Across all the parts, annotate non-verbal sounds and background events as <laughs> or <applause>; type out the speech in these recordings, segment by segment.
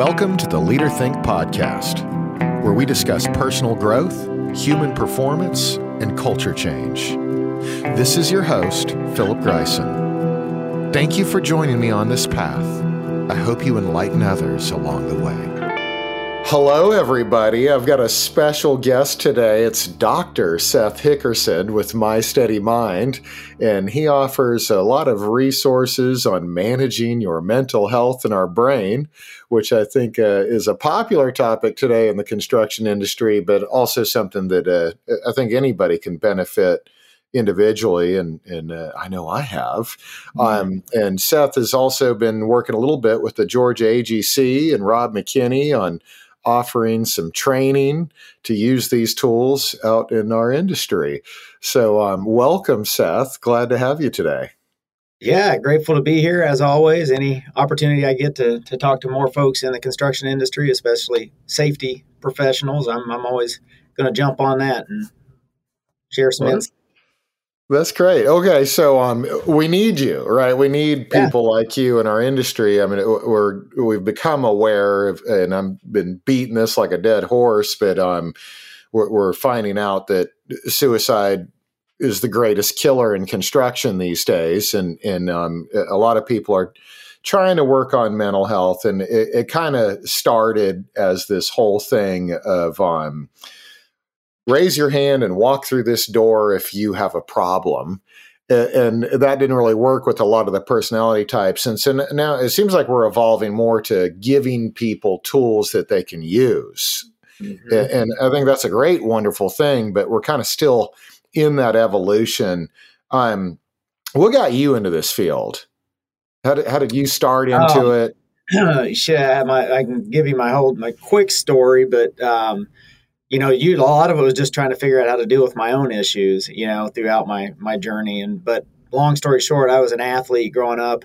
Welcome to the Leader Think podcast, where we discuss personal growth, human performance, and culture change. This is your host, Philip Greisen. Thank you for joining me on this path. I hope you enlighten others along the way. Hello, everybody. I've got a special guest today. It's Dr. Seth Hickerson with My Steady Mind, and he offers a lot of resources on managing your mental health and our brain, which I think uh, is a popular topic today in the construction industry, but also something that uh, I think anybody can benefit individually, and and uh, I know I have. Mm-hmm. Um, and Seth has also been working a little bit with the Georgia AGC and Rob McKinney on offering some training to use these tools out in our industry. So, um, welcome, Seth. Glad to have you today. Yeah, grateful to be here as always. Any opportunity I get to, to talk to more folks in the construction industry, especially safety professionals, I'm, I'm always going to jump on that and share some well, insights. That's great. Okay, so um, we need you, right? We need people yeah. like you in our industry. I mean, we're we've become aware of, and I've been beating this like a dead horse, but um, we're, we're finding out that suicide is the greatest killer in construction these days, and and um, a lot of people are trying to work on mental health, and it, it kind of started as this whole thing of um, raise your hand and walk through this door if you have a problem. And that didn't really work with a lot of the personality types. And so now it seems like we're evolving more to giving people tools that they can use. Mm-hmm. And I think that's a great, wonderful thing, but we're kind of still in that evolution. Um, what got you into this field? How did, how did you start into um, it? <clears throat> yeah, my, I can give you my whole my quick story, but um, you know, you a lot of it was just trying to figure out how to deal with my own issues, you know, throughout my my journey. And but long story short, I was an athlete growing up,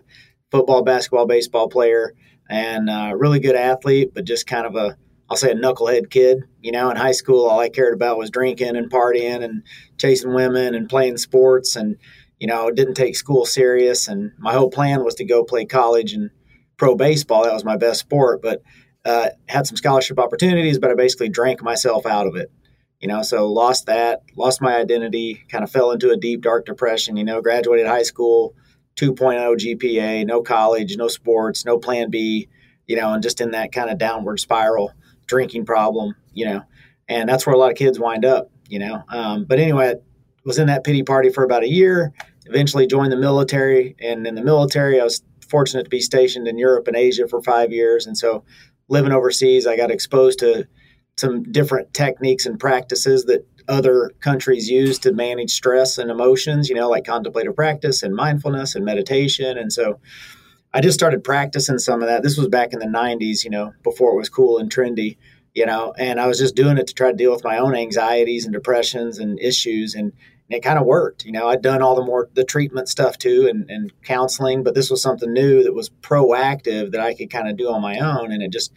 football, basketball, baseball player, and uh, really good athlete, but just kind of a I'll say a knucklehead kid. You know, in high school, all I cared about was drinking and partying and chasing women and playing sports, and you know, didn't take school serious. And my whole plan was to go play college and pro baseball. That was my best sport, but uh, had some scholarship opportunities, but I basically drank myself out of it. You know, so lost that, lost my identity, kind of fell into a deep, dark depression. You know, graduated high school, 2.0 GPA, no college, no sports, no plan B, you know, and just in that kind of downward spiral, drinking problem, you know, and that's where a lot of kids wind up, you know. Um, but anyway, I was in that pity party for about a year, eventually joined the military. And in the military, I was fortunate to be stationed in Europe and Asia for five years. And so living overseas, I got exposed to some different techniques and practices that other countries use to manage stress and emotions, you know, like contemplative practice and mindfulness and meditation. And so I just started practicing some of that. This was back in the 90s, you know, before it was cool and trendy, you know, and I was just doing it to try to deal with my own anxieties and depressions and issues. And and it kind of worked. You know, I'd done all the more the treatment stuff too and, and counseling, but this was something new that was proactive that I could kind of do on my own, and it just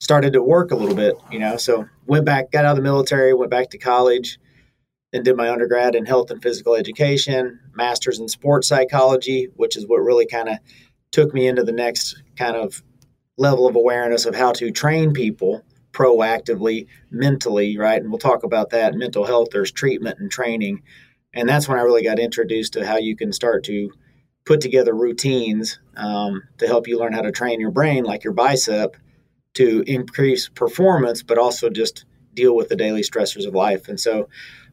started to work a little bit. You know, so went back, got out of the military, went back to college, and did my undergrad in health and physical education, master's in sports psychology, which is what really kind of took me into the next kind of level of awareness of how to train people proactively mentally, right? And we'll talk about that. Mental health, there's treatment and training. And that's when I really got introduced to how you can start to put together routines um, to help you learn how to train your brain, like your bicep, to increase performance, but also just deal with the daily stressors of life. And so,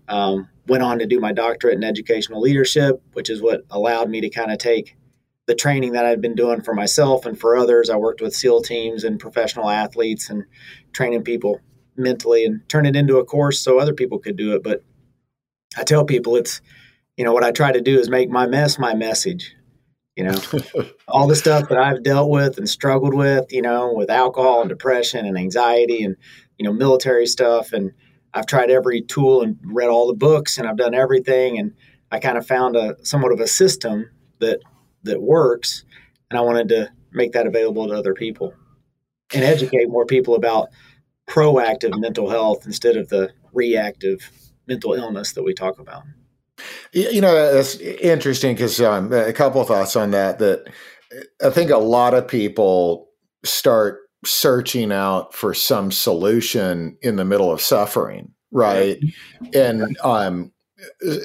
um, went on to do my doctorate in educational leadership, which is what allowed me to kind of take the training that I'd been doing for myself and for others. I worked with SEAL teams and professional athletes and training people mentally and turn it into a course so other people could do it. But I tell people it's, you know, what I try to do is make my mess my message. You know, <laughs> all the stuff that I've dealt with and struggled with, you know, with alcohol and depression and anxiety and, you know, military stuff. And I've tried every tool and read all the books and I've done everything. And I kind of found a somewhat of a system that that works, and I wanted to make that available to other people and educate more people about proactive mental health instead of the reactive mental illness that we talk about. You know, that's interesting because um, a couple of thoughts on that. That I think a lot of people start searching out for some solution in the middle of suffering, right? And um,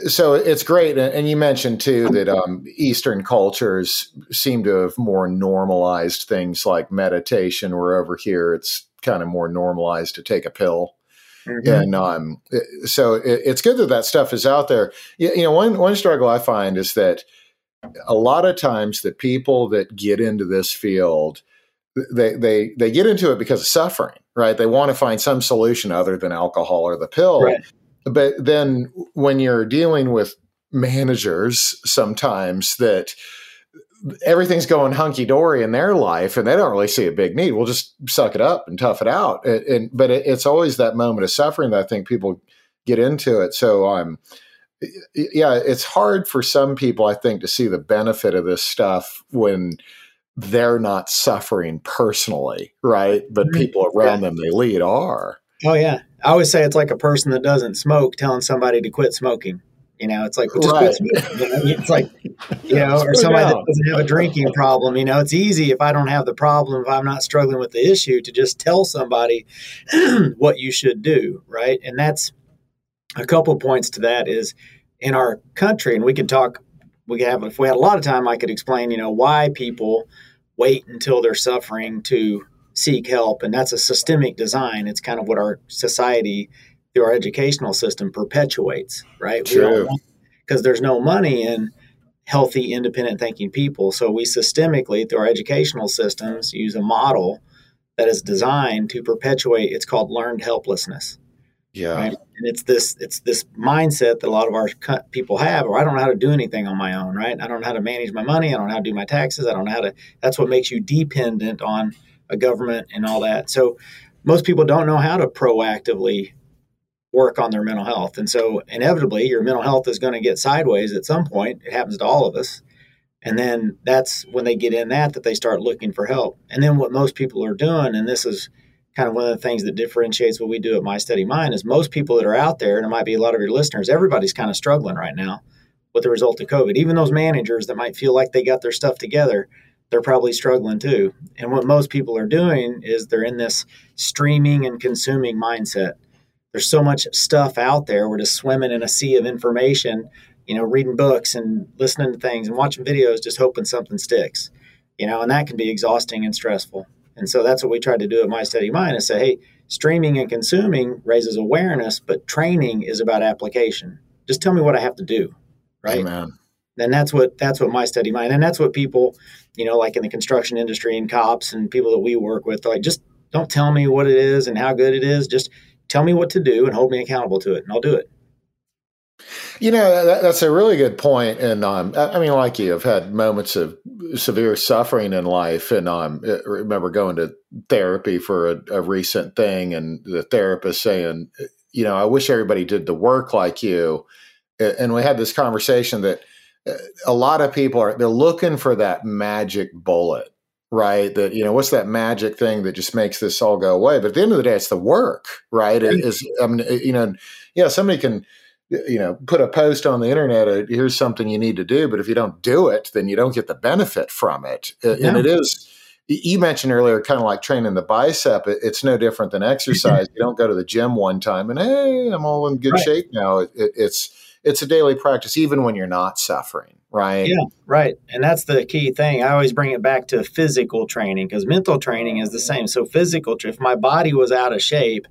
so it's great. And you mentioned too that um, Eastern cultures seem to have more normalized things like meditation, where over here it's kind of more normalized to take a pill. Mm-hmm. And um, so it, it's good that that stuff is out there. You, you know, one one struggle I find is that a lot of times the people that get into this field they they they get into it because of suffering right they want to find some solution other than alcohol or the pill right. But then when you're dealing with managers sometimes that everything's going hunky dory in their life and they don't really see a big need we'll just suck it up and tough it out and, and but it, it's always that moment of suffering that i think people get into it so um yeah it's hard for some people i think to see the benefit of this stuff when they're not suffering personally, right? But people around yeah. them they lead are. Oh yeah, I always say it's like a person that doesn't smoke telling somebody to quit smoking. You know, it's like well, just right. quit smoking. it's like you know, or somebody down. that doesn't have a drinking problem. You know, it's easy if I don't have the problem, if I'm not struggling with the issue, to just tell somebody <clears throat> what you should do, right? And that's a couple points to that is in our country, and we could talk. We could have if we had a lot of time, I could explain, you know, why people wait until they're suffering to seek help. And that's a systemic design. It's kind of what our society, through our educational system, perpetuates, right? True. Because there's no money in healthy, independent thinking people. So we systemically, through our educational systems, use a model that is designed to perpetuate, it's called learned helplessness. Yeah. Right? And it's this it's this mindset that a lot of our people have, or I don't know how to do anything on my own, right? I don't know how to manage my money. I don't know how to do my taxes. I don't know how to. That's what makes you dependent on a government and all that. So most people don't know how to proactively work on their mental health, and so inevitably your mental health is going to get sideways at some point. It happens to all of us. And then that's when they get in that that they start looking for help. And then what most people are doing, and this is kind of one of the things that differentiates what we do at My Steady Mind is most people that are out there, and it might be a lot of your listeners, everybody's kind of struggling right now with the result of COVID. Even those managers that might feel like they got their stuff together, they're probably struggling too. And what most people are doing is they're in this streaming and consuming mindset. There's so much stuff out there. We're just swimming in a sea of information, you know, reading books and listening to things and watching videos, just hoping something sticks, you know, and that can be exhausting and stressful. And so that's what we tried to do at My Steady Mind is say, hey, streaming and consuming raises awareness, but training is about application. Just tell me what I have to do, right? Amen. And that's what that's what My Steady Mind, and that's what people, you know, like in the construction industry and cops and people that we work with, like just don't tell me what it is and how good it is. Just tell me what to do and hold me accountable to it, and I'll do it. You know, that, that's a really good point. And um, I mean, like you, I've had moments of severe suffering in life. And um, I remember going to therapy for a, a recent thing, and the therapist saying, you know, I wish everybody did the work like you. And we had this conversation that a lot of people are they're looking for that magic bullet right? That you know what's that magic thing that just makes this all go away? But at the end of the day it's the work right? It is i mean you know yeah somebody can you know put a post on the internet uh, here's something you need to do but if you don't do it then you don't get the benefit from it. Yeah. and it is you mentioned earlier kind of like training the bicep it's no different than exercise. You don't go to the gym one time and hey i'm all in good right. shape now. It, it, it's it's a daily practice even when you're not suffering right yeah right and that's the key thing i always bring it back to physical training because mental training is the same so physical if my body was out of shape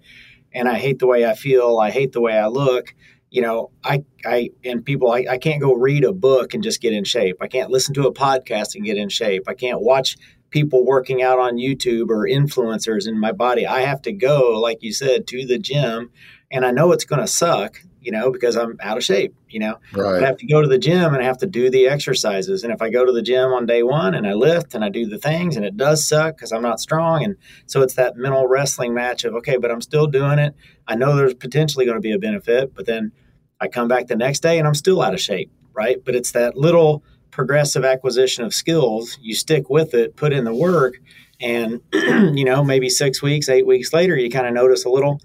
and i hate the way i feel i hate the way i look you know, I, I, and people, I, I can't go read a book and just get in shape. I can't listen to a podcast and get in shape. I can't watch people working out on YouTube or influencers in my body. I have to go, like you said, to the gym. And I know it's going to suck, you know, because I'm out of shape, you know. Right. I have to go to the gym and I have to do the exercises. And if I go to the gym on day one and I lift and I do the things and it does suck because I'm not strong. And so it's that mental wrestling match of, okay, but I'm still doing it. I know there's potentially going to be a benefit, but then I come back the next day and I'm still out of shape, right? But it's that little progressive acquisition of skills. You stick with it, put in the work, and <clears throat> you know, maybe six weeks, eight weeks later, you kind of notice a little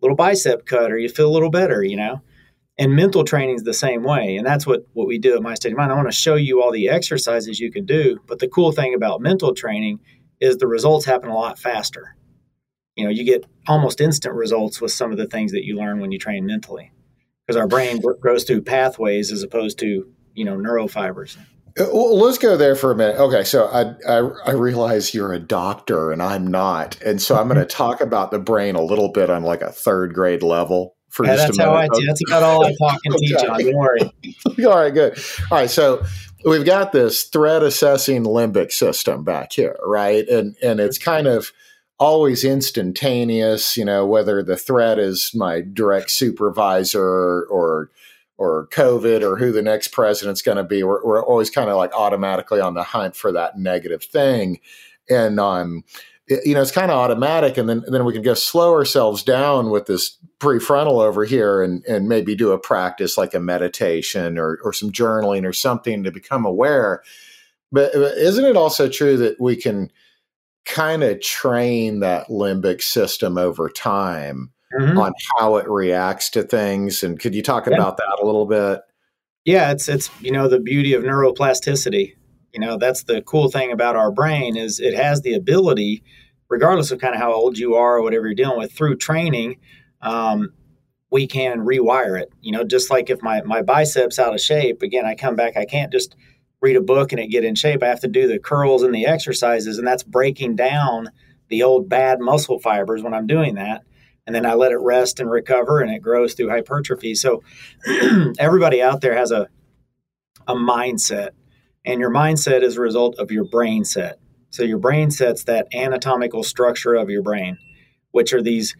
little bicep cut or you feel a little better, you know. And mental training is the same way. And that's what, what we do at My State of Mind. I want to show you all the exercises you can do. But the cool thing about mental training is the results happen a lot faster. You know, you get almost instant results with some of the things that you learn when you train mentally because our brain grows through pathways as opposed to, you know, neurofibers. Uh, well, let's go there for a minute. Okay, so I, I, I realize you're a doctor and I'm not, and so I'm going <laughs> to talk about the brain a little bit on like a third grade level for yeah, just that's a minute. How I, that's about all I talk and <laughs> teach on. Don't worry. all right, good. All right, so we've got this threat assessing limbic system back here, right? And and it's kind of always instantaneous, you know, whether the threat is my direct supervisor or or, or COVID or who the next president's going to be. We're, we're always kind of like automatically on the hunt for that negative thing. And um, you know, it's kind of automatic, and then and then we can go slow ourselves down with this prefrontal over here, and and maybe do a practice like a meditation or or some journaling or something to become aware. But isn't it also true that we can kind of train that limbic system over time mm-hmm. on how it reacts to things? And could you talk yeah. about that a little bit? Yeah, it's it's you know the beauty of neuroplasticity you know, that's the cool thing about our brain is it has the ability, regardless of kind of how old you are or whatever you're dealing with, through training, um, we can rewire it. You know, just like if my my biceps out of shape, again, I come back, I can't just read a book and it get in shape. I have to do the curls and the exercises, and that's breaking down the old bad muscle fibers when I'm doing that. And then I let it rest and recover, and it grows through hypertrophy. So <clears throat> everybody out there has a a mindset and your mindset is a result of your brain set. So your brain set's that anatomical structure of your brain, which are these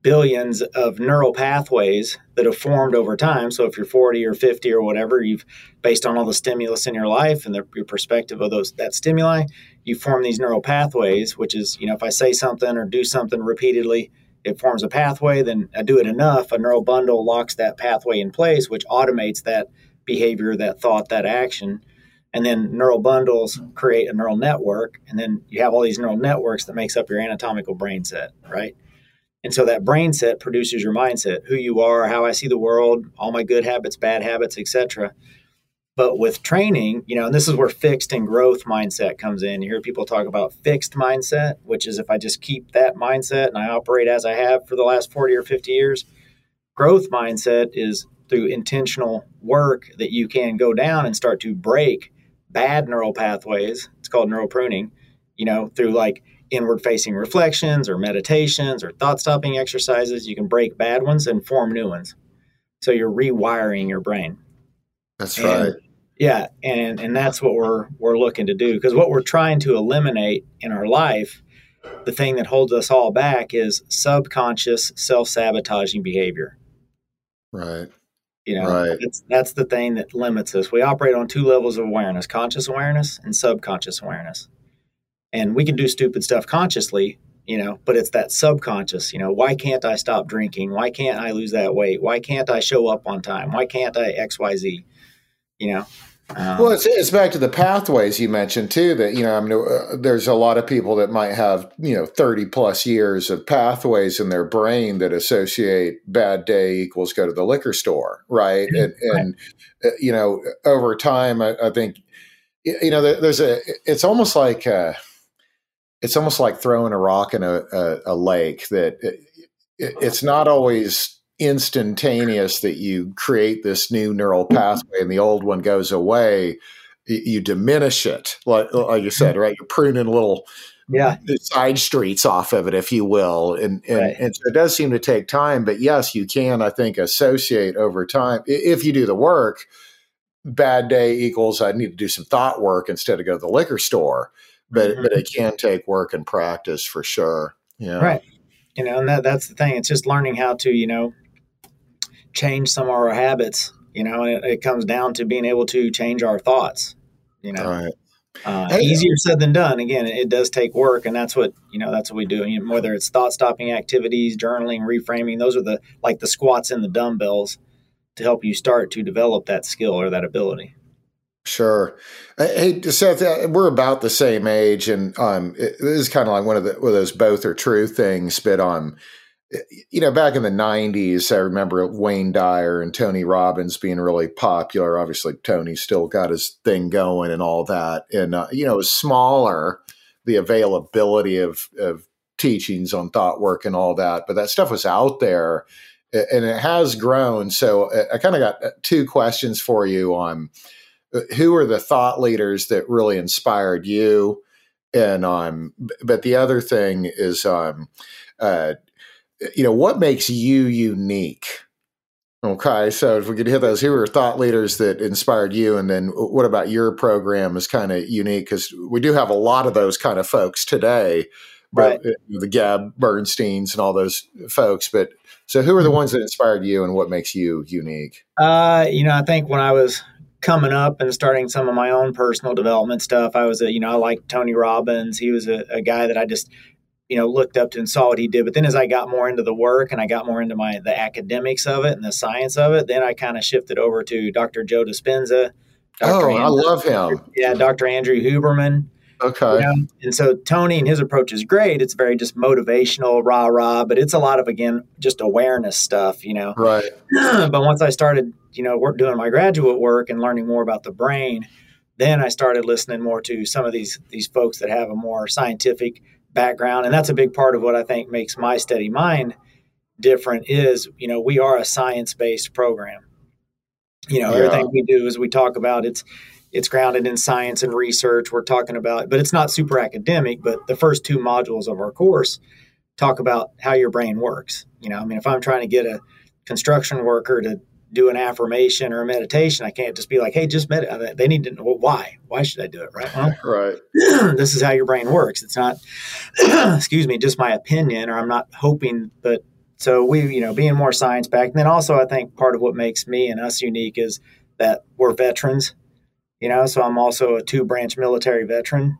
billions of neural pathways that have formed over time. So if you're 40 or 50 or whatever, you've based on all the stimulus in your life and the, your perspective of those that stimuli, you form these neural pathways, which is, you know, if I say something or do something repeatedly, it forms a pathway, then I do it enough, a neural bundle locks that pathway in place, which automates that behavior, that thought, that action and then neural bundles create a neural network and then you have all these neural networks that makes up your anatomical brain set right? And so that brain set produces your mindset who you are how i see the world all my good habits bad habits etc but with training you know and this is where fixed and growth mindset comes in. You hear people talk about fixed mindset which is if i just keep that mindset and i operate as i have for the last 40 or 50 years growth mindset is through intentional work that you can go down and start to break bad neural pathways, it's called neural pruning, you know, through like inward facing reflections or meditations or thought stopping exercises, you can break bad ones and form new ones. So you're rewiring your brain. That's and, right. Yeah, and and that's what we're we're looking to do because what we're trying to eliminate in our life, the thing that holds us all back is subconscious self-sabotaging behavior. Right. You know, right. that's, that's the thing that limits us. We operate on two levels of awareness conscious awareness and subconscious awareness. And we can do stupid stuff consciously, you know, but it's that subconscious, you know, why can't I stop drinking? Why can't I lose that weight? Why can't I show up on time? Why can't I XYZ? You know, um, well, it's, it's back to the pathways you mentioned too. That you know, I mean, uh, there's a lot of people that might have you know 30 plus years of pathways in their brain that associate bad day equals go to the liquor store, right? And, and uh, you know, over time, I, I, think you know there's a. It's almost like uh, it's almost like throwing a rock in a, a, a lake. That it, it's not always instantaneous that you create this new neural pathway and the old one goes away you diminish it like, like you said right? You're pruning little yeah. side streets off of it if you will and and, right. and so it does seem to take time but yes you can i think associate over time. If you do the work bad day equals i need to do some thought work instead of go to the liquor store but mm-hmm. but it can take work and practice for sure yeah. Right. You know and that that's the thing it's just learning how to you know change some of our habits, you know, and it, it comes down to being able to change our thoughts, you know. Right. Uh, hey, easier said than done. Again, it does take work, and that's what you know. That's what we do. You know, whether it's thought stopping activities, journaling, reframing, those are the like the squats and the dumbbells to help you start to develop that skill or that ability. Sure. Hey, Seth, uh, we're about the same age, and um, it, this is kind of like one of the one of those both are true things. But um, you know, back in the 90s, I remember Wayne Dyer and Tony Robbins being really popular. Obviously, Tony still got his thing going and all that. And, uh, you know, it was smaller the availability of of teachings on thought work and all that, but that stuff was out there and it has grown. So uh, I kind of got uh, two questions for you on uh, who are the thought leaders that really inspired you, and um, but the other thing is um, uh, you know, what makes you unique? Okay, so if we could hit those, who are thought leaders that inspired you, and then what about your program is kind of unique because we do have a lot of those kind of folks today, right? But, the Gab Bernsteins and all those folks. But so, who are the mm-hmm. ones that inspired you, and what makes you unique? Uh, you know, I think when I was coming up and starting some of my own personal development stuff, I was a, you know, I liked Tony Robbins. He was a, a guy that I just you know looked up to and saw what he did. But then as i got more into the work and i got more into my the academics of it and the science of it then i kind of shifted over to dr joe dispenza Dr. oh andrew, i love him. Yeah dr andrew huberman. Okay. You know? and so tony and his approach is great. It's very just motivational rah rah but it's a lot of again just awareness stuff you know. Right. <clears throat> But once i started you know work doing my graduate work and learning more about the brain then i started listening more to some of these these folks that have a more scientific background and that's a big part of what i think makes my steady mind different is you know we are a science-based program. You know yeah. everything we do as we talk about it's it's grounded in science and research. We're talking about but it's not super academic but the first two modules of our course talk about how your brain works. You know i mean if i'm trying to get a construction worker to do an affirmation or a meditation. I can't just be like, hey, just meditate. They need to know well, why. Why should I do it? Right. Well, <laughs> right. <clears throat> this is how your brain works. It's not, <clears throat> excuse me, just my opinion, or I'm not hoping, but so we, you know, being more science backed. And then also, I think part of what makes me and us unique is that we're veterans. You know, so I'm also a two branch military veteran,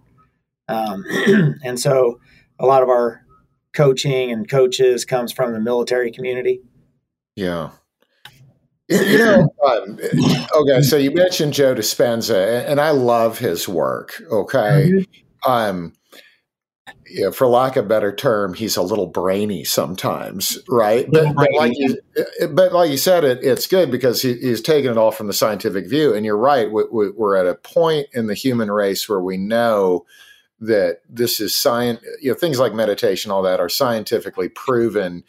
um, <clears throat> and so a lot of our coaching and coaches comes from the military community. Yeah. You know, um, okay. So you mentioned Joe Dispenza, and I love his work. Okay, mm-hmm. um, yeah, for lack of a better term, he's a little brainy sometimes, right? But, but, like you, but like you said, it it's good because he, he's taking it all from the scientific view. And you're right. We, we, we're at a point in the human race where we know that this is science. You know, things like meditation, all that, are scientifically proven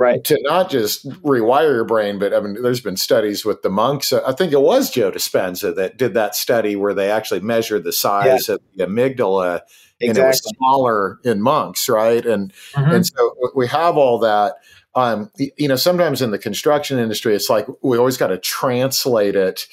right to not just rewire your brain but i mean there's been studies with the monks i think it was joe dispenza that did that study where they actually measured the size yeah. of the amygdala exactly. and it was smaller in monks right and mm-hmm. and so we have all that um, you know sometimes in the construction industry it's like we always got to translate it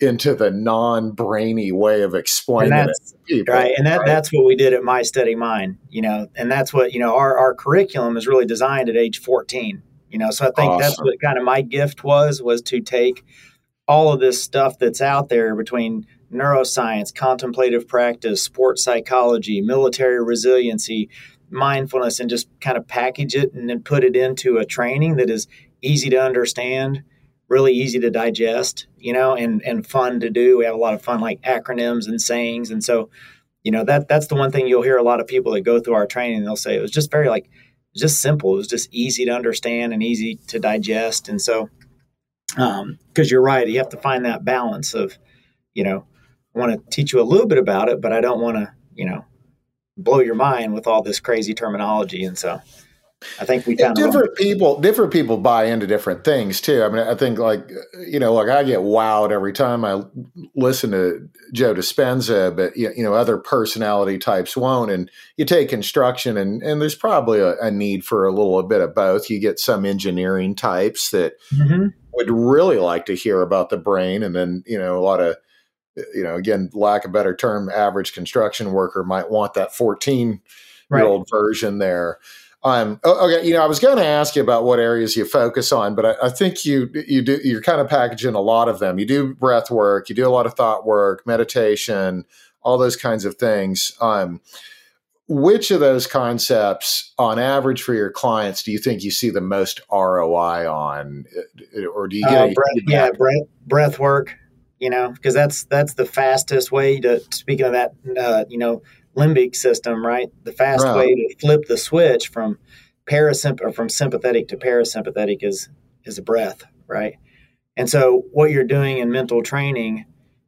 into the non-brainy way of explaining it people, right and that, right? that's what we did at my steady mind you know and that's what you know our, our curriculum is really designed at age 14 you know so i think awesome. that's what kind of my gift was was to take all of this stuff that's out there between neuroscience contemplative practice sports psychology military resiliency mindfulness and just kind of package it and then put it into a training that is easy to understand really easy to digest, you know, and and fun to do. We have a lot of fun like acronyms and sayings, and so you know that that's the one thing you'll hear a lot of people that go through our training. They'll say it was just very like just simple. It was just easy to understand and easy to digest, and so because um, you're right, you have to find that balance of you know I want to teach you a little bit about it, but I don't want to you know blow your mind with all this crazy terminology, and so I think we kind different people different people buy into different things too. I mean, I think like you know, like I get wowed every time I listen to Joe Dispenza, but you know, other personality types won't. And you take construction, and and there's probably a, a need for a little bit of both. You get some engineering types that mm-hmm. would really like to hear about the brain, and then you know, a lot of you know, again, lack of better term, average construction worker might want that 14 year old right. version there. Um, okay, you know, I was going to ask you about what areas you focus on, but I, I, think you you do you're kind of packaging a lot of them. You do breath work, you do a lot of thought work, meditation, all those kinds of things. Um, which of those concepts, on average, for your clients, do you think you see the most ROI on, or do you get? Uh, breath, yeah, breath, breath work. You know, because that's that's the fastest way to. Speaking of that, uh, you know, limbic system, right? The fast right. way to flip the switch from parasympathetic or from sympathetic to parasympathetic is is a breath, right? And so what you're doing in mental training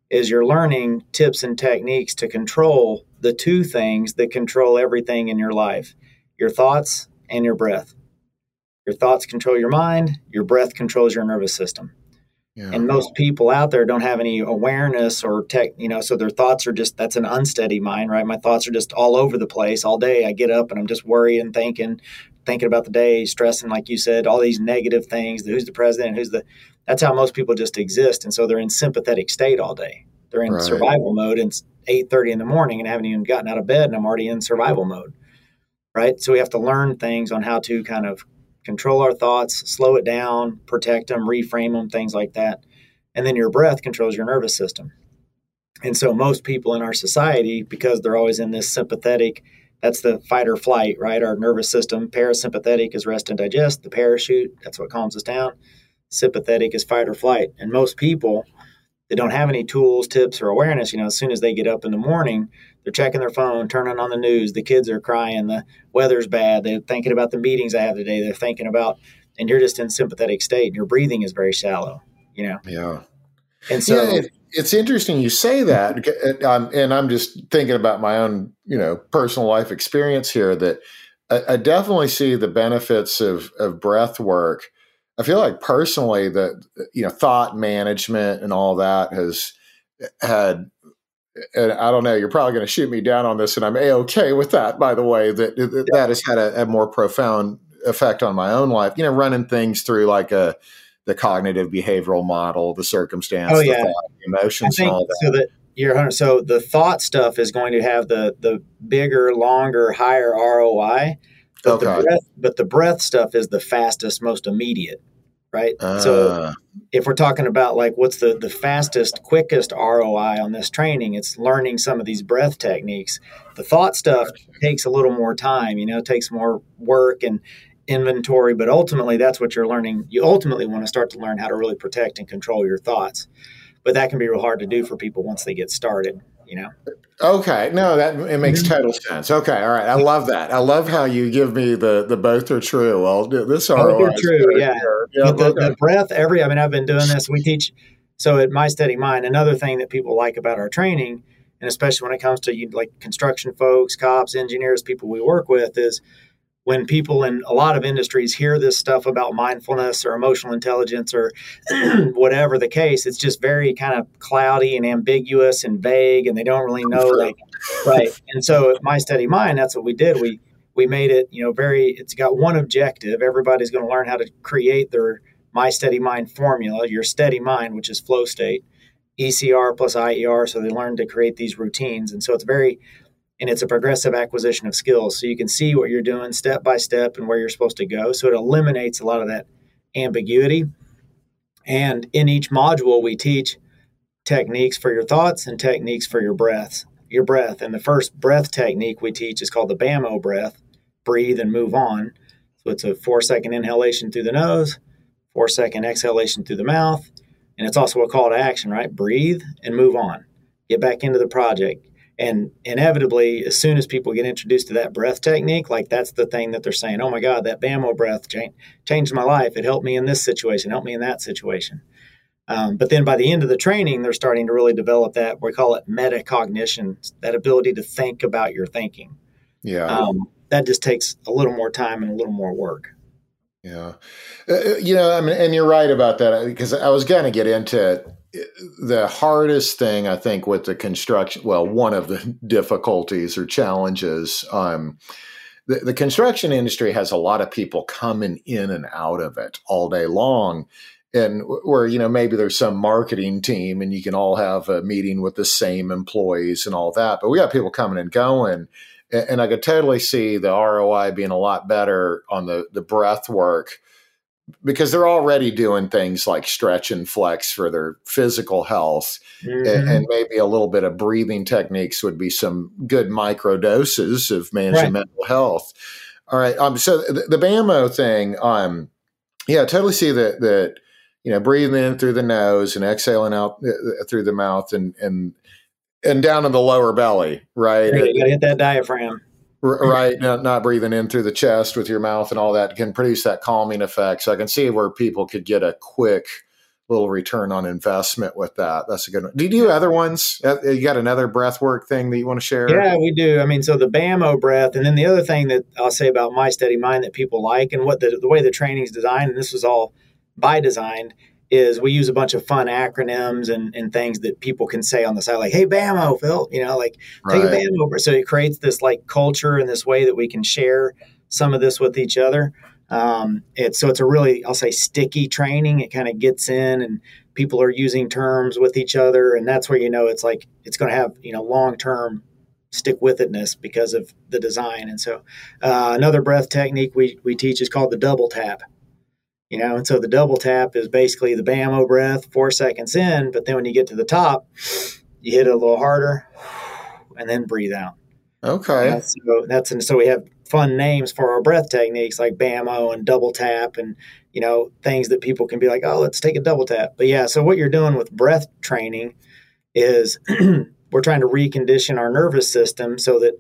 is you're learning tips and techniques to control the two things that control everything in your life your thoughts and your breath. Your thoughts control your mind, your breath controls your nervous system. Yeah. And most people out there don't have any awareness or tech, you know, so their thoughts are just that's an unsteady mind, right? My thoughts are just all over the place all day. I get up and I'm just worried and thinking, thinking about the day, stressing, like you said, all these negative things. Who's the president? Who's the that's how most people just exist. And so they're in sympathetic state all day. They're in right. survival mode and it's eight thirty in the morning and I haven't even gotten out of bed and I'm already in survival mode right? So we have to learn things on how to kind of control our thoughts, slow it down, protect them, reframe them, things like that. And then your breath controls your nervous system. And so most people in our society, because they're always in this sympathetic, that's the fight or flight, right? Our nervous system, parasympathetic is rest and digest, the parachute, that's what calms us down. Sympathetic is fight or flight. And most people, they don't have any tools, tips, or awareness. You know, as soon as they get up in the morning, they're checking their phone, turning on the news. The kids are crying. The weather's bad. They're thinking about the meetings I have today. They're thinking about, and you're just in sympathetic state. And your breathing is very shallow. You know. Yeah. And so yeah, it, it's interesting you say that, um, and I'm just thinking about my own, you know, personal life experience here. That I, I definitely see the benefits of of breath work. I feel like personally that you know thought management and all that has eh, had and I don't know, you're probably going to shoot me down on this, and I'm a okay with that. By the way, that that, yeah. has had a, a, more profound effect on my own life. You know, running things through like a the cognitive behavioral model, the circumstance, oh, yeah. the, thought, the emotions, and all that. So that you're so the thought stuff is going to have the the bigger, longer, higher ROI. But okay. the breath, but the breath stuff is the fastest, most immediate right? Uh. So ah. if we're talking about like what's the the fastest, quickest ROI on this training, it's learning some of these breath techniques. The thought stuff takes a little more time, you know, takes more work and inventory, but ultimately that's what you're learning. You ultimately want to start to learn how to really protect and control your thoughts. But that can be real hard to do for people once they get started you know. Okay, no, that it makes total sense. Okay, all right, I love that. I love how you give me the the both are true. Well, this are both true. Yeah, yeah the, okay. the breath. Every I mean, I've been doing this. We teach so at my steady mind. Another thing that people like about our training, and especially when it comes to you like construction folks, cops, engineers, people we work with, is when people in a lot of industries hear this stuff about mindfulness or emotional intelligence or <clears throat> whatever the case, it's just very kind of cloudy and ambiguous and vague, and they don't really know like right. And so, my steady mind, that's what we did. We we made it, you know, very. It's got one objective. Everybody's going to learn how to create their my steady mind formula, your steady mind, which is flow state, ECR plus IER. So they learn to create these routines, and so it's very and it's a progressive acquisition of skills. So you can see what you're doing step by step and where you're supposed to go. So it eliminates a lot of that ambiguity. And in each module, we teach techniques for your thoughts and techniques for your breaths, your breath. And the first breath technique we teach is called the BAMO breath, breathe and move on. So it's a four second inhalation through the nose, four second exhalation through the mouth. And it's also a call to action, right? Breathe and move on. Get back into the project and inevitably, as soon as people get introduced to that breath technique, like that's the thing that they're saying, oh my God, that BAMO breath cha- changed my life. It helped me in this situation, helped me in that situation. Um, but then by the end of the training, they're starting to really develop that, we call it metacognition, that ability to think about your thinking. Yeah. Um, that just takes a little more time and a little more work. Yeah. Uh, uh you know, I mean, and you're right about that because I was going to get into it the hardest thing I think with the construction, well, one of the <laughs> difficulties or challenges, um, the, the, construction industry has a lot of people coming in and out of it all day long. And where, you know, maybe there's some marketing team and you can all have a meeting with the same employees and all that. But we got people coming and going. And, and I could totally see the ROI being a lot better on the, the breath work because they're already doing things like stretch and flex for their physical health mm-hmm. and, and, maybe a little bit of breathing techniques would be some good micro doses of managing right. mental health all right um, so the, the bamo thing um, yeah I totally see that that you know breathing in through the nose and exhaling out uh, uh, through the mouth and and and down in the lower belly right you gotta hit that diaphragm right not, not, breathing in through the chest with your mouth and all that can produce that calming effect so i can see where people could get a quick little return on investment with that. That's a good one. Do you do other ones? Uh, you got another breath work thing that you want to share? Yeah, we do. I mean, so the BAMO breath, and then the other thing that I'll say about my steady mind that people like, and what the the way the training is designed, and this was all by design, is we use a bunch of fun acronyms and, and things that people can say on the side, like, hey, BAMO, Phil, you know, like take right. a BAMO. Over. So it creates this like culture and this way that we can share some of this with each other. Um, it's so it's a really I'll say sticky training. It kind of gets in and people are using terms with each other, and that's where you know it's like it's going to have you know long term stick with itness because of the design. And so uh, another breath technique we we teach is called the double tap. You know, and so the double tap is basically the BAMO breath, four seconds in, but then when you get to the top, you hit it a little harder, and then breathe out. Okay. so that's and so we have fun names for our breath techniques like BAMO and double tap and you know things that people can be like, oh, let's take a double tap. But yeah, so what you're doing with breath training is <clears throat> we're trying to recondition our nervous system so that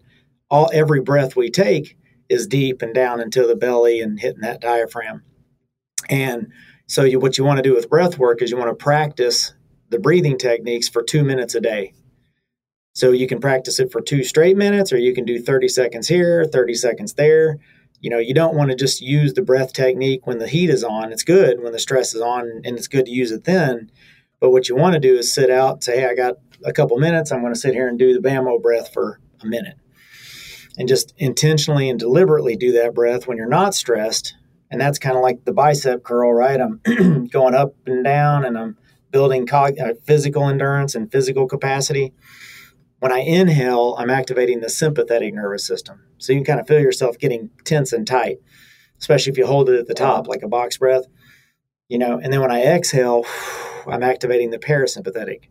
all every breath we take is deep and down into the belly and hitting that diaphragm. And so you, what you want to do with breath work is you want to practice the breathing techniques for two minutes a day. So you can practice it for two straight minutes, or you can do 30 seconds here, 30 seconds there. You know, you don't want to just use the breath technique when the heat is on. It's good when the stress is on, and it's good to use it then. But what you want to do is sit out say, hey, I got a couple minutes. I'm going to sit here and do the BAMO breath for a minute. And just intentionally and deliberately do that breath when you're not stressed. And that's kind of like the bicep curl, right? I'm <clears throat> going up and down and I'm building uh, physical endurance and physical capacity. When I inhale, I'm activating the sympathetic nervous system. So you can kind of feel yourself getting tense and tight, especially if you hold it at the top like a box breath. You know, and then when I exhale, <sighs> I'm activating the parasympathetic.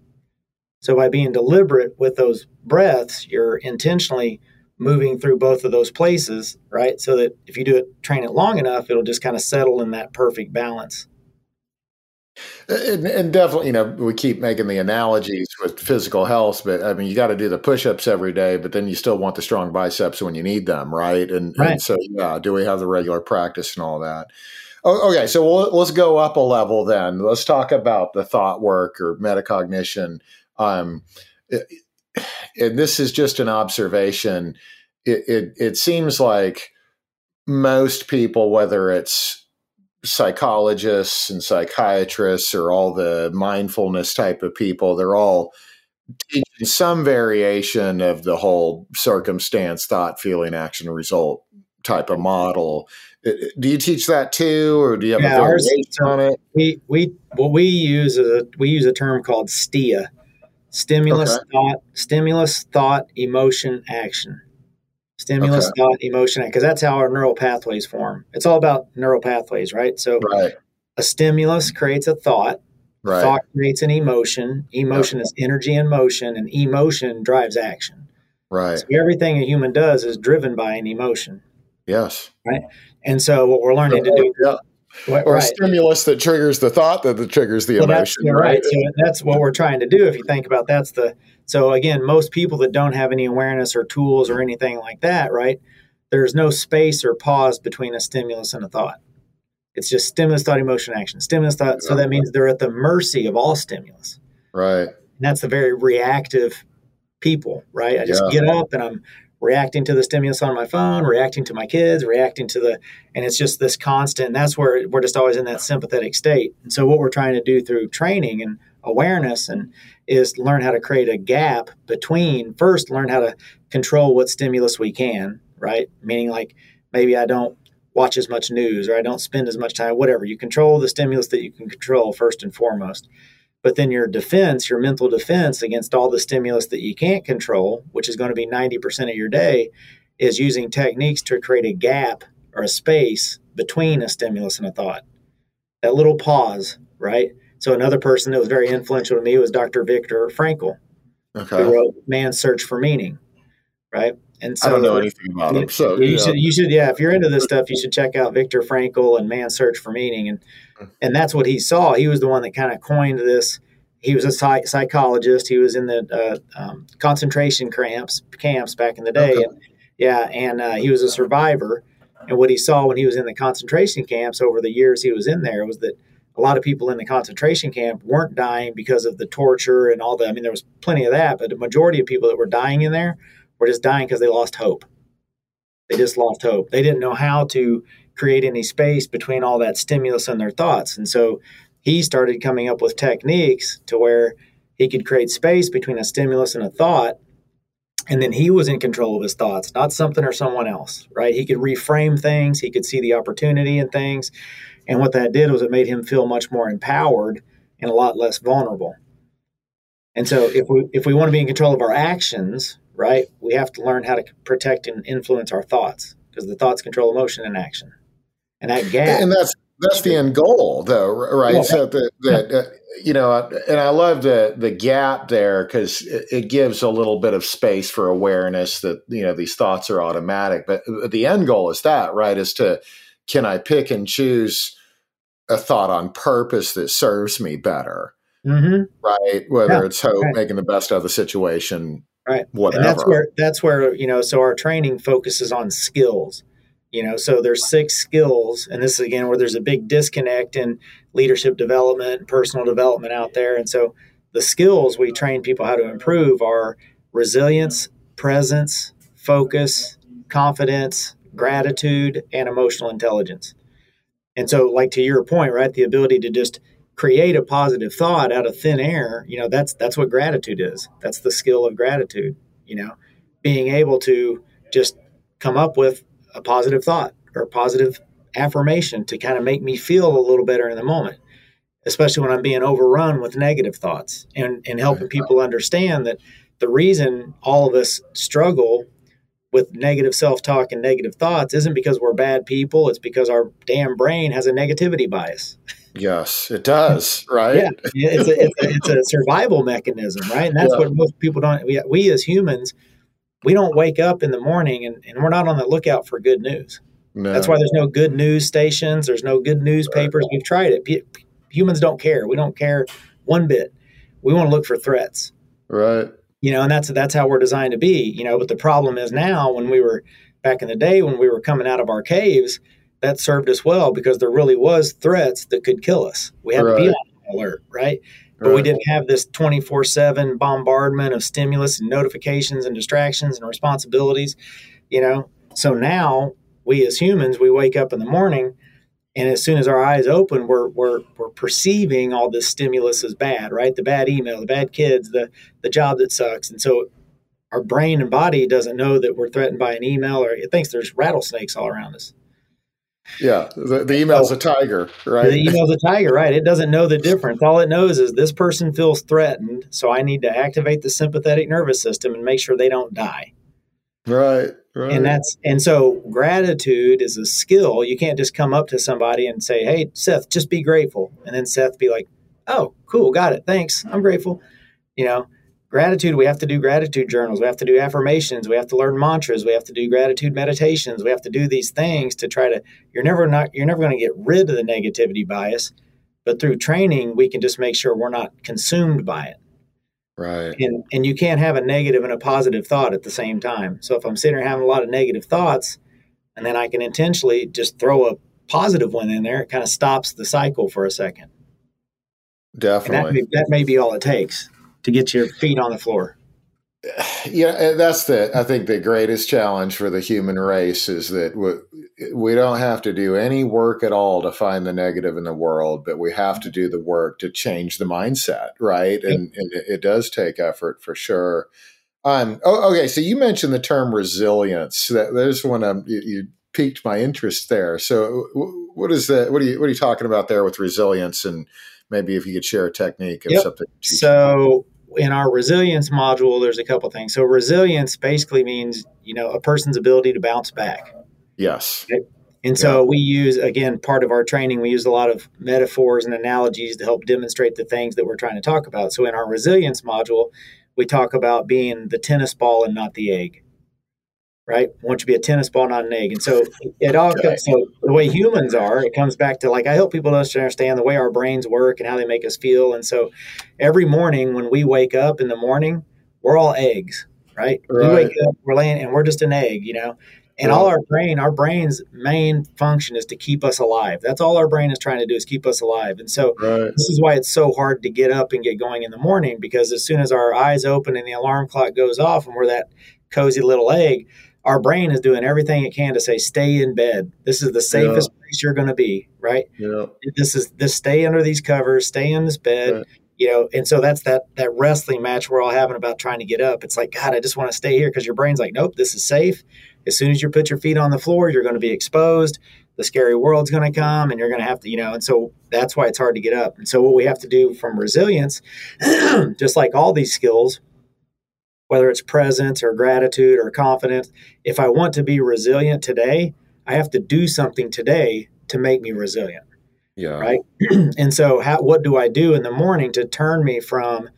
So by being deliberate with those breaths, you're intentionally moving through both of those places, right? So that if you do it, train it long enough, it'll just kind of settle in that perfect balance. And, and, definitely, you know, we keep making the analogies with physical health, but I mean, you got to do the push-ups every day, but then you still want the strong biceps when you need them, right? And, right. and so, yeah, do we have the regular practice and all that? okay, so we'll, let's go up a level then. Let's talk about the thought work or metacognition. Um, and this is just an observation. It, it, it seems like most people, whether it's psychologists and psychiatrists or all the mindfulness type of people, they're all teaching some variation of the whole circumstance, thought, feeling, action, result type of model. Do you teach that too, or do you have yeah, a variation on it? We we what we use a we use a term called STIA, stimulus okay. thought, stimulus thought, emotion, action stimulus, okay. thought, emotion, because that's how our neural pathways form. It's all about neural pathways, right? So right. a stimulus creates a thought. Right. Thought creates an emotion. Emotion is energy and motion, and emotion drives action. Right. So everything a human does is driven by an emotion. Yes. Right. And so what we're learning to do. Yeah. Or right. a stimulus that triggers the thought that, that triggers the well, emotion. That's, right. right. So that's what we're trying to do. If you think about that's the so again, most people that don't have any awareness or tools or anything like that, right? There's no space or pause between a stimulus and a thought. It's just stimulus, thought, emotion, action. Stimulus, thought. So that means they're at the mercy of all stimulus. Right. And that's the very reactive people, right? I just yeah. get up and I'm reacting to the stimulus on my phone, reacting to my kids, reacting to the, and it's just this constant. that's where we're just always in that sympathetic state. And so, what we're trying to do through training and awareness and is learn how to create a gap between first learn how to control what stimulus we can right meaning like maybe i don't watch as much news or i don't spend as much time whatever you control the stimulus that you can control first and foremost but then your defense your mental defense against all the stimulus that you can't control which is going to be 90% of your day is using techniques to create a gap or a space between a stimulus and a thought that little pause right so another person that was very influential to me was Dr. Viktor Frankl, okay. who wrote Man's Search for Meaning, right? And so I don't know anything about him. So you, yeah. should, you should, yeah, if you're into this stuff, you should check out Viktor Frankl and Man's Search for Meaning, and hmm. and that's what he saw. He was the one that kind of coined this. He was a psych- psychologist. He was in the uh, um, concentration camps camps back in the day, okay. and yeah, and uh, he was a survivor. And what he saw when he was in the concentration camps over the years he was in there was that a lot of people in the concentration camp weren't dying because of the torture and all that. I mean, there was plenty of that, but the majority of people that were dying in there were just dying because they lost hope. They just lost hope. They didn't know how to create any space between all that stimulus and their thoughts. And so he started coming up with techniques to where he could create space between a stimulus and a thought. And then he was in control of his thoughts, not something or someone else, right? He could reframe things, he could see the opportunity in things. And what that did was it made him feel much more empowered and a lot less vulnerable. And so if we if we want to be in control of our actions, right, we have to learn how to protect and influence our thoughts because the thoughts control emotion and action. And that gap And that's that's the end goal though, right? So that, that uh, you know, and I love the the gap there because it, it, gives a little bit of space for awareness that you know these thoughts are automatic. But the end goal is that, right? Is to can I pick and choose a thought on purpose that serves me better, mm-hmm. right? Whether yeah, it's hope, right. making the best of the situation, right? Whatever. And that's where that's where you know. So our training focuses on skills. You know, so there's six skills, and this is again where there's a big disconnect in leadership development, personal development out there, and so the skills we train people how to improve are resilience, presence, focus, confidence, gratitude, and emotional intelligence. And so, like to your point, right, the ability to just create a positive thought out of thin air, you know, that's that's what gratitude is. That's the skill of gratitude, you know, being able to just come up with a positive thought or a positive affirmation to kind of make me feel a little better in the moment, especially when I'm being overrun with negative thoughts and, and helping people understand that the reason all of us struggle with negative self-talk and negative thoughts isn't because we're bad people it's because our damn brain has a negativity bias <laughs> yes it does right? Yeah it's a, it's, a, it's a, survival mechanism right? And that's yeah. what most people don't we, we as humans we don't wake up in the morning and, and we're not on the lookout for good news. No. that's why there's no good news stations there's no good newspapers. Right. we've tried it. P- humans don't care. We don't care one bit. We want to look for threats. Right. You know and that's that's how we're designed to be you know but the problem is now when we were back in the day when we were coming out of our caves that served us well because there really was threats that could kill us. We had right. to be on alert right? But right. we didn't have this 24-7 bombardment of stimulus and notifications and distractions and responsibilities you know? So now we as humans we wake up in the morning and as soon as our eyes open we're, we're we're perceiving all this stimulus as bad right? The bad email the bad kids the the job that sucks. And so our brain and body doesn't know that we're threatened by an email or it thinks there's rattlesnakes all around us yeah the, the email's a tiger right? The email's a tiger right. It doesn't know the difference. All it knows is this person feels threatened so i need to activate the sympathetic nervous system and make sure they don't die. Right Right. And that's and so gratitude is a skill. You can't just come up to somebody and say, "Hey, Seth, just be grateful," and then Seth be like, "Oh, cool, got it, thanks, I'm grateful." You know, gratitude. We have to do gratitude journals. We have to do affirmations. We have to learn mantras. We have to do gratitude meditations. We have to do these things to try to. You're never not. You're never going to get rid of the negativity bias, but through training, we can just make sure we're not consumed by it. Right. And and you can't have a negative and a positive thought at the same time. So if I'm sitting here having a lot of negative thoughts, and then I can intentionally just throw a positive one in there, it kind of stops the cycle for a second. Definitely. That may, that may be all it takes to get your feet on the floor. Yeah that's the i think the greatest challenge for the human race is that we, we don't have to do any work at all to find the negative in the world but we have to do the work to change the mindset right? And, and it does take effort for sure. Um oh, okay so you mentioned the term resilience. That there's one um, you, you piqued my interest there. So what is that what are you what are you talking about there with resilience and maybe if you could share a technique of yep. something so in our resilience module, there's a couple things. So resilience basically means you know a person's ability to bounce back. Yes. Okay? And so yeah. we use again part of our training. We use a lot of metaphors and analogies to help demonstrate the things that we're trying to talk about. So in our resilience module, we talk about being the tennis ball and not the egg right? I want you to be a tennis ball, not an egg. And so it all comes, so the way humans are, it comes back to like I help people to understand the way our brains work and how they make us feel. And so every morning when we wake up in the morning, we're all eggs, right? right. We wake up, we're laying, and we're just an egg, you know. And all our brain, our brain's main function is to keep us alive. That's all our brain is trying to do is keep us alive. And so right. this is why it's so hard to get up and get going in the morning because as soon as our eyes open and the alarm clock goes off and we're that cozy little egg, our brain is doing everything it can to say stay in bed. This is the safest yeah. place you're going to be, right? Yeah. This is this stay under these covers, stay in this bed. Right you know and so that's that that wrestling match we're all having about trying to get up it's like god i just want to stay here because your brain's like nope this is safe as soon as you put your feet on the floor you're going to be exposed the scary world's going to come and you're going to have to you know and so that's why it's hard to get up and so what we have to do from resilience <clears throat> just like all these skills whether it's presence or gratitude or confidence if i want to be resilient today i have to do something today to make me resilient yeah. Right. <clears throat> and so, how, what do I do in the morning to turn me from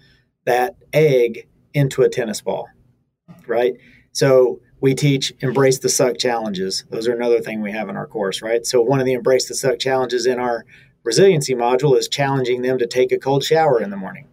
that egg into a tennis ball? Right. So, we teach embrace the suck challenges. Those are another thing we have in our course, right? So, one of the embrace the suck challenges in our resiliency module is challenging them to take a cold shower in the morning.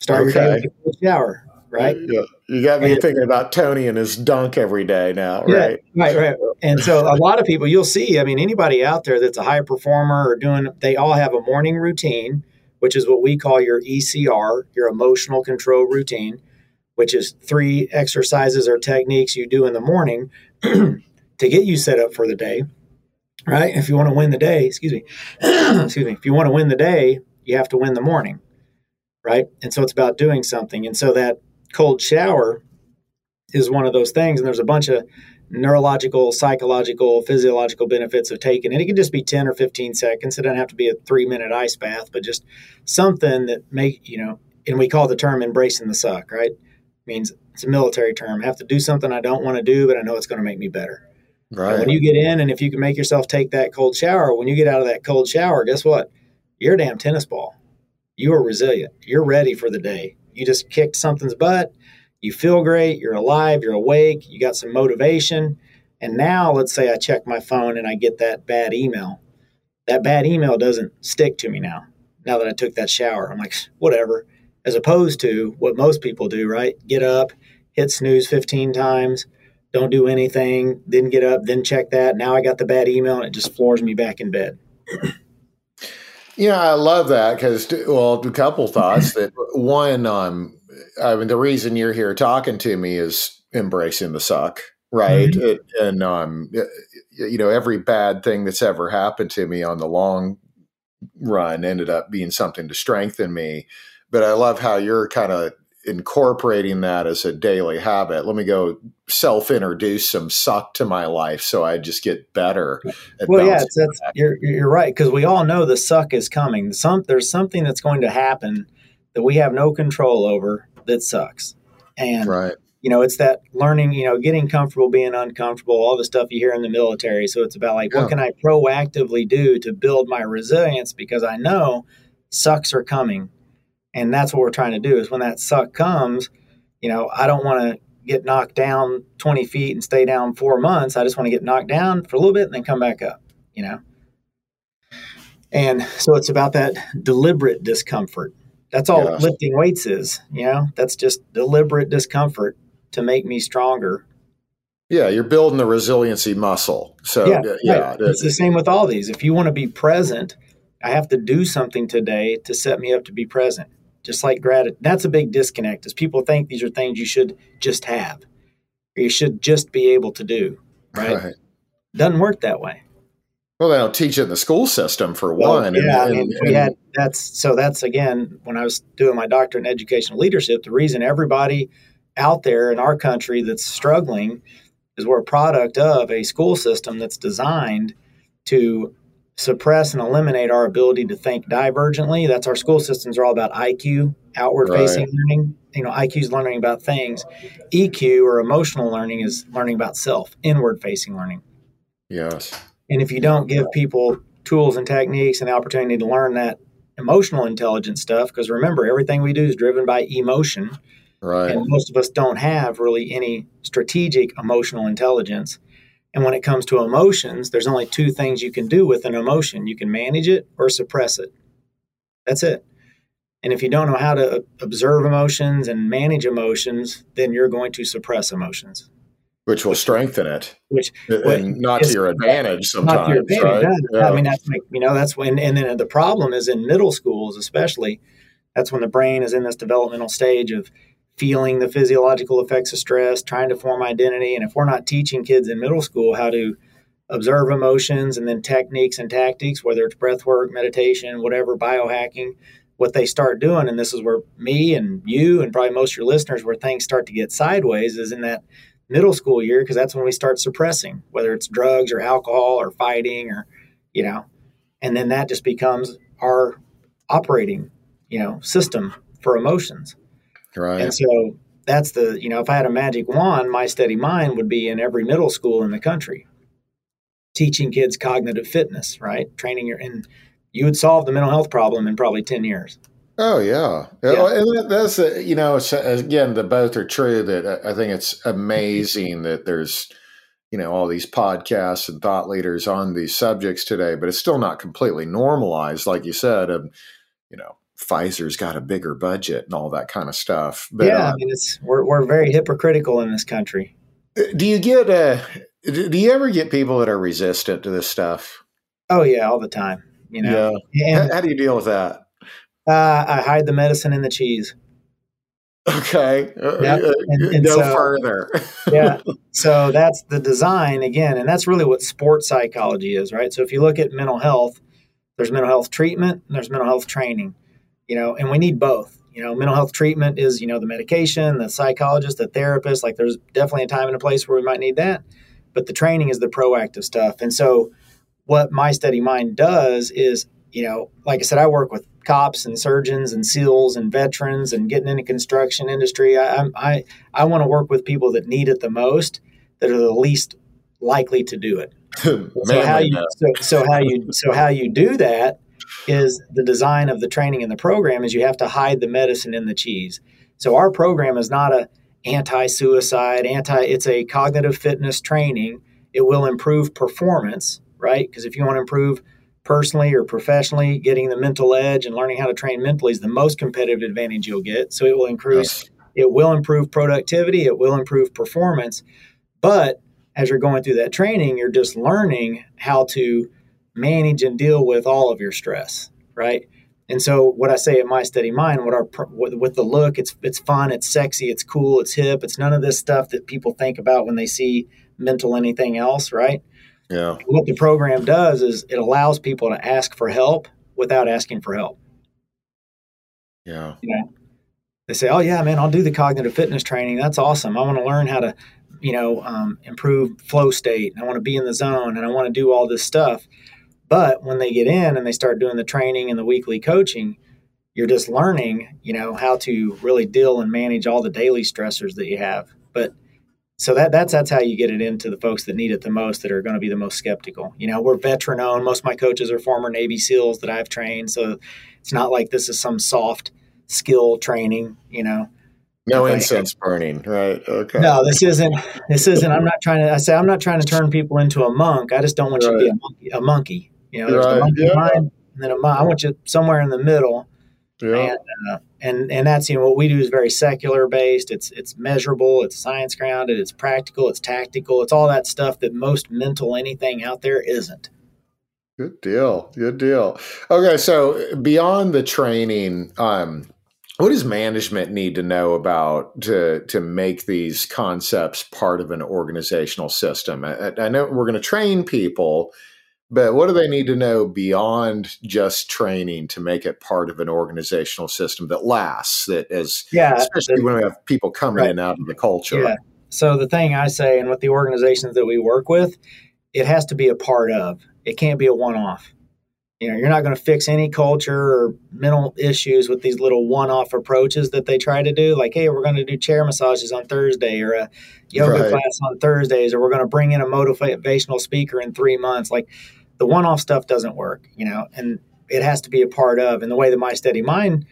Start okay. your day with a cold shower right? Yeah. You got me and, thinking about Tony and his dunk every day now, right? Yeah, right, right. And so a lot of people you'll see, I mean, anybody out there that's a high performer or doing, they all have a morning routine, which is what we call your ECR, your emotional control routine, which is three exercises or techniques you do in the morning <clears throat> to get you set up for the day. Right? If you want to win the day, excuse me, <clears throat> excuse me, if you want to win the day, you have to win the morning. Right? And so it's about doing something. And so that cold shower is one of those things and there's a bunch of neurological psychological physiological benefits of taking and it can just be 10 or 15 seconds. It doesn't have to be a three minute ice bath but just something that make you know and we call the term embracing the suck right? Means it's a military term. I have to do something i don't want to do but i know it's going to make me better. Right and when you get in and if you can make yourself take that cold shower when you get out of that cold shower guess what? You're a damn tennis ball. You are resilient. You're ready for the day you just kicked something's butt. You feel great. You're alive. You're awake. You got some motivation. And now, let's say I check my phone and I get that bad email. That bad email doesn't stick to me now. Now that I took that shower, I'm like, <laughs> whatever. As opposed to what most people do, right? Get up, hit snooze 15 times, don't do anything, then get up, then check that. Now I got the bad email and it just floors me back in bed. <clears throat> Yeah, I love that because, well, a couple thoughts. that one, um, I mean, the reason you're here talking to me is embracing the suck, right? Mm-hmm. It, and um, you know, every bad thing that's ever happened to me on the long run ended up being something to strengthen me. But I love how you're kind of incorporating that as a daily habit. Let me go self introduce some suck to my life so I just get better. well, yeah, that's, you're, you're right. Cause we all know the suck is coming. Some, there's something that's going to happen that we have no control over that sucks. And, right. you know, it's that learning, you know, getting comfortable, being uncomfortable, all the stuff you hear in the military. So it's about like, yeah. what can I proactively do to build my resilience? Because I know sucks are coming and that's what we're trying to do is when that suck comes you know i don't want to get knocked down 20 feet and stay down four months. I just want to get knocked down for a little bit and then come back up you know? And so it's about that deliberate discomfort. That's all yes. lifting weights is you know? That's just deliberate discomfort to make me stronger. Yeah you're building the resiliency muscle. So yeah, yeah right. it's the same with all these. If you want to be present i have to do something today to set me up to be present just like gratitude. That's a big disconnect is people think these are things you should just have or you should just be able to do. Right. right. Doesn't work that way. Well, they don't teach it in the school system for well, one. Yeah, and, I mean, and, we had that's so that's again when I was doing my doctorate in educational leadership. The reason everybody out there in our country that's struggling is we're a product of a school system that's designed to suppress and eliminate our ability to think divergently. That's our school systems are all about IQ, outward facing learning. You know, IQ is learning about things. EQ or emotional learning is learning about self, inward facing learning. Yes. And if you don't give people tools and techniques and the opportunity to learn that emotional intelligence stuff, because remember, everything we do is driven by emotion. Right. And most of us don't have really any strategic emotional intelligence. And when it comes to emotions, there's only two things you can do with an emotion you can manage it or suppress it. That's it. And if you don't know how to observe emotions and manage emotions, then you're going to suppress emotions. which will strengthen it, which and not to your advantage sometimes. Not to your advantage. Right? Yeah. I mean, that's like, you know that's when and then the problem is in middle schools, especially. That's when the brain is in this developmental stage of feeling the physiological effects of stress, trying to form identity, and if we're not teaching kids in middle school how to observe emotions and then techniques and tactics, whether it's breath work, meditation, whatever, biohacking, what they start doing, and this is where me and you and probably most of your listeners, where things start to get sideways, is in that middle school year, because that's when we start suppressing, whether it's drugs or alcohol or fighting or, you know, and then that just becomes our operating, you know, system for emotions. Right. And so that's the, you know, if I had a magic wand, my steady mind would be in every middle school in the country teaching kids cognitive fitness, right? Training your and you would solve the mental health problem in probably 10 years. Oh yeah, yeah. and that's you know again the both are true. That I think it's amazing that there's you know all these podcasts and thought leaders on these subjects today, but it's still not completely normalized, like you said. Um, you know, Pfizer's got a bigger budget and all that kind of stuff. But, yeah, uh, I mean, it's we're we're very hypocritical in this country. Uh, do you get uh, do you ever get people that are resistant to this stuff? Oh yeah, all the time. You know. Yeah. And, how, how, do you deal with that? Uh, I hide the medicine in the cheese. Okay. Uh, yep. And, and Go so, further. <laughs> yeah. So that's the design again, and that's really what sports psychology is, right? So if you look at mental health, there's mental health treatment and there's mental health training. You know, and we need both. You know, mental health treatment is, you know, the medication, the psychologist, the therapist. Like there's definitely a time and a place where we might need that but the training is the proactive stuff. And so, what my steady mind does is, you know, like I said, I work with cops and surgeons and SEALs and veterans and getting into the construction industry. I I I want to work with people that need it the most, that are the least likely to do it. <laughs> so how you so, so how you so how you do that is the design of the training and the program is you have to hide the medicine in the cheese. So our program is not a anti-suicide, anti it's a cognitive fitness training. It will improve performance, right? Because if you want to improve personally or professionally, getting the mental edge and learning how to train mentally is the most competitive advantage you'll get. So it will increase yes. it will improve productivity, it will improve performance. But as you're going through that training, you're just learning how to manage and deal with all of your stress, right? And so, what I say at my steady mind, what our with the look, it's it's fun, it's sexy, it's cool, it's hip. It's none of this stuff that people think about when they see mental anything else, right? Yeah. What the program does is it allows people to ask for help without asking for help. Yeah. You know, they say, "Oh yeah, man, I'll do the cognitive fitness training. That's awesome. I want to learn how to, you know, um, improve flow state. And I want to be in the zone, and I want to do all this stuff." But when they get in and they start doing the training and the weekly coaching, you're just learning, you know, how to really deal and manage all the daily stressors that you have. But so that that's that's how you get it into the folks that need it the most that are going to be the most skeptical. You know, we're veteran owned. Most of my coaches are former Navy SEALs that I've trained, so it's not like this is some soft skill training. You know, no incense burning, right? Okay. No, this isn't. This isn't. I'm not trying to. I say I'm not trying to turn people into a monk. I just don't want right. you to be a monkey. A monkey. You know, there's right. the monkey yeah. mind and then a mind. I want you somewhere in the middle. Yeah. And, uh, and and that's you know what we do is very secular based. It's it's measurable. It's science grounded. It's practical. It's tactical. It's all that stuff that most mental anything out there isn't. Good deal. Good deal. Okay, so beyond the training, um, what does management need to know about to to make these concepts part of an organizational system? I, I know we're going to train people but what do they need to know beyond just training to make it part of an organizational system that lasts? That is, yeah, especially the, when we have people coming right. in out of the culture. Yeah. So the thing I say, and with the organizations that we work with, it has to be a part of. It can't be a one-off. You know, you're not going to fix any culture or mental issues with these little one-off approaches that they try to do. Like, hey, we're going to do chair massages on Thursday, or a yoga right. class on Thursdays, or we're going to bring in a motivational speaker in three months. Like the one-off stuff doesn't work, you know, and it has to be a part of. And the way the My Steady Mind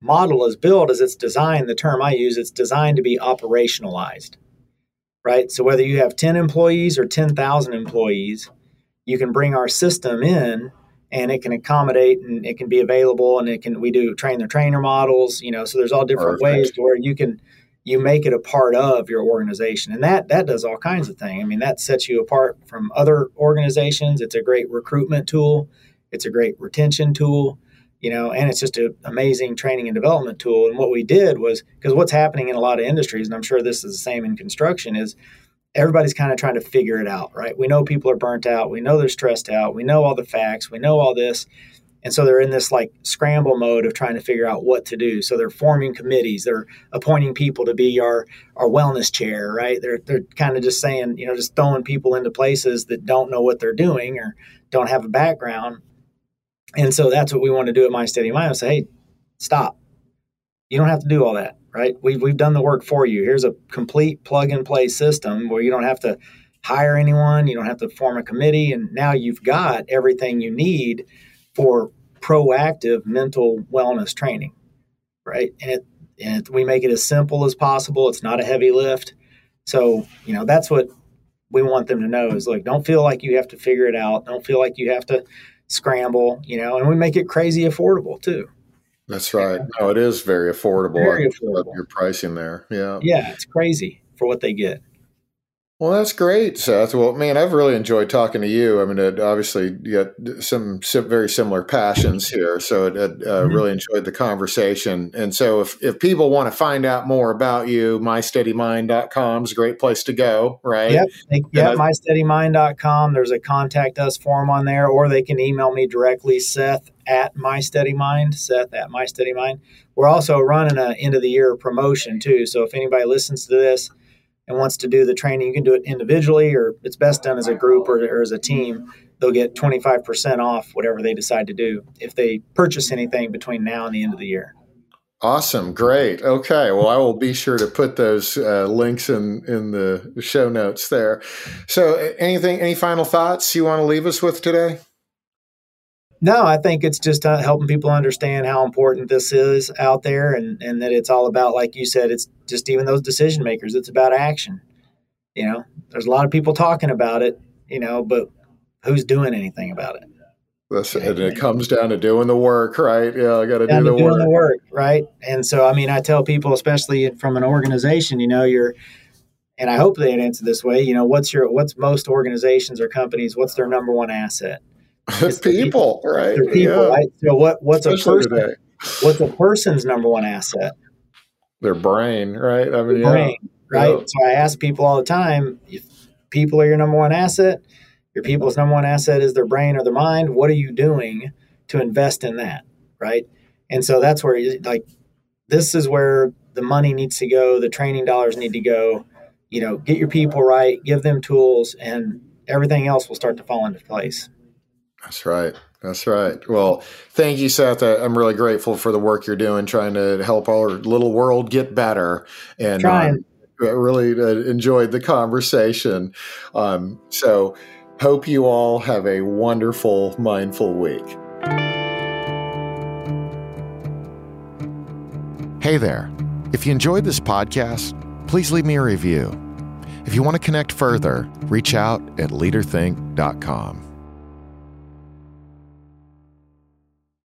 model is built is it's designed, the term I use, it's designed to be operationalized, right? So whether you have 10 employees or 10,000 employees, you can bring our system in and it can accommodate and it can be available and it can, we do train the trainer models, you know, so there's all different Perfect. ways to where you can, you make it a part of your organization. And that that does all kinds of things i mean that sets you apart from other organizations. It's a great recruitment tool. It's a great retention tool you know and it's just an amazing training and development tool. And what we did was because what's happening in a lot of industries and i'm sure this is the same in construction is everybody's kind of trying to figure it out right? We know people are burnt out. We know they're stressed out. We know all the facts. We know all this and so they're in this like scramble mode of trying to figure out what to do. So they're forming committees, they're appointing people to be our our wellness chair, right? They're they're kind of just saying, you know, just throwing people into places that don't know what they're doing or don't have a background. And so that's what we want to do at My Steady Mind. Say, hey, stop. You don't have to do all that, right? We've we've done the work for you. Here's a complete plug and play system where you don't have to hire anyone, you don't have to form a committee, and now you've got everything you need for proactive mental wellness training, right? And it and we make it as simple as possible. It's not a heavy lift. So, you know, that's what we want them to know is like, don't feel like you have to figure it out. Don't feel like you have to scramble, you know, and we make it crazy affordable too. That's right. Yeah. No, it is very affordable. Very affordable. Your pricing there. Yeah. Yeah. It's crazy for what they get. Well, that's great, Seth. Well, man, I've really enjoyed talking to you. I mean, it, obviously, you got some very similar passions here, so it, it uh, mm-hmm. really enjoyed the conversation. And so, if, if people want to find out more about you, mysteadymind.com is a great place to go, right? Yep, yep, mysteadymind.com. There's a contact us form on there, or they can email me directly, Seth at mysteadymind, Seth at mysteadymind. We're also running an end of the year promotion too. So if anybody listens to this and wants to do the training, you can do it individually or it's best done as a group or, or as a team. They'll get 25% off whatever they decide to do if they purchase anything between now and the end of the year. Awesome, great. Okay, well, I will be sure to put those uh, links in in the show notes there. So, anything, any final thoughts you want to leave us with today? No, I think it's just uh, helping people understand how important this is out there and, and that it's all about, like you said, it's just even those decision makers. It's about action. You know, there's a lot of people talking about it, you know, but who's doing anything about it? That's, and it comes down to doing the work, right? Yeah, I got to do the work. the work, right? And so, I mean, I tell people, especially from an organization, you know, you're, and I hope they answer this way. You know, what's your, what's most organizations or companies? What's their number one asset? People, right? They're people, yeah. right? So what what's Especially a person today. what's a person's number one asset? Their brain, right? I mean, yeah. brain, right? Yeah. So I ask people all the time, if people are your number one asset, your people's number one asset is their brain or their mind, what are you doing to invest in that, right? And so that's where you, like this is where the money needs to go, the training dollars need to go. You know, get your people right, give them tools, and everything else will start to fall into place. That's right. That's right. Well, thank you, Seth. I'm really grateful for the work you're doing, trying to help our little world get better. And trying. I really uh, enjoyed the conversation. Um, so, hope you all have a wonderful, mindful week. Hey there. If you enjoyed this podcast, please leave me a review. If you want to connect further, reach out at leaderthink.com.